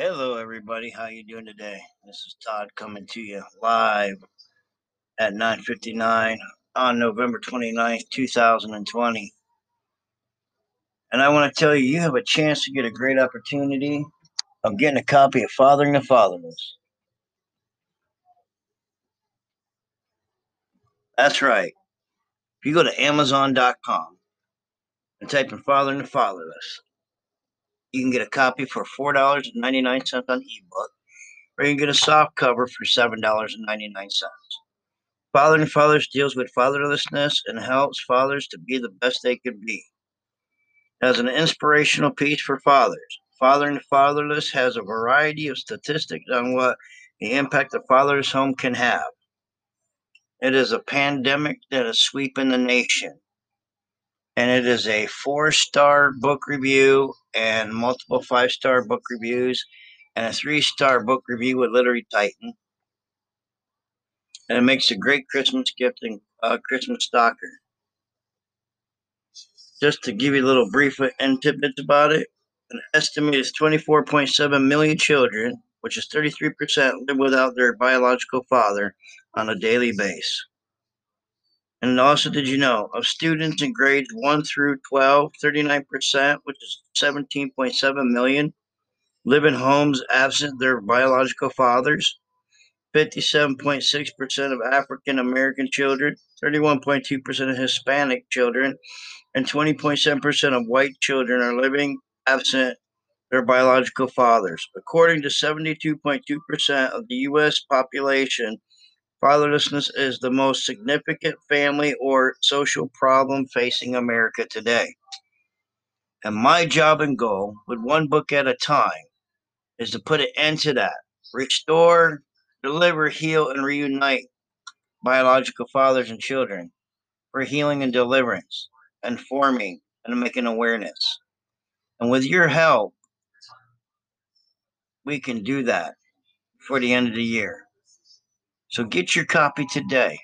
Hello, everybody. How you doing today? This is Todd coming to you live at 9:59 on November 29th, 2020. And I want to tell you, you have a chance to get a great opportunity of getting a copy of Fathering the Fatherless. That's right. If you go to Amazon.com and type in Fathering the Fatherless, you can get a copy for $4.99 on ebook, or you can get a soft cover for $7.99. Fathering Fathers deals with fatherlessness and helps fathers to be the best they can be. As an inspirational piece for fathers, Fathering the Fatherless has a variety of statistics on what the impact a fatherless home can have. It is a pandemic that is sweeping the nation and it is a four star book review and multiple five star book reviews and a three star book review with Literary Titan. And it makes a great Christmas gift and uh, Christmas stalker. Just to give you a little brief and tidbits about it, an estimated 24.7 million children, which is 33%, live without their biological father on a daily basis. And also, did you know of students in grades 1 through 12, 39%, which is 17.7 million, live in homes absent their biological fathers? 57.6% of African American children, 31.2% of Hispanic children, and 20.7% of white children are living absent their biological fathers. According to 72.2% of the U.S. population, Fatherlessness is the most significant family or social problem facing America today. And my job and goal, with one book at a time, is to put an end to that. Restore, deliver, heal, and reunite biological fathers and children for healing and deliverance, informing and making awareness. And with your help, we can do that for the end of the year. So get your copy today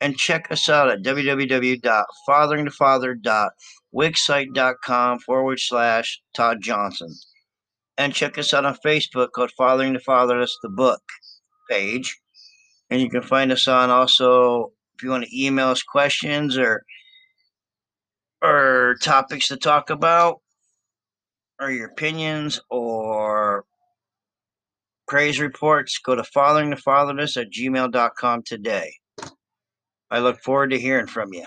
and check us out at www.fatheringthefather.wixsite.com forward slash Todd Johnson. And check us out on Facebook called Fathering the Father. Fatherless, the book page. And you can find us on also if you want to email us questions or or topics to talk about or your opinions or praise reports, go to fatheringthefatherless at gmail.com today. I look forward to hearing from you.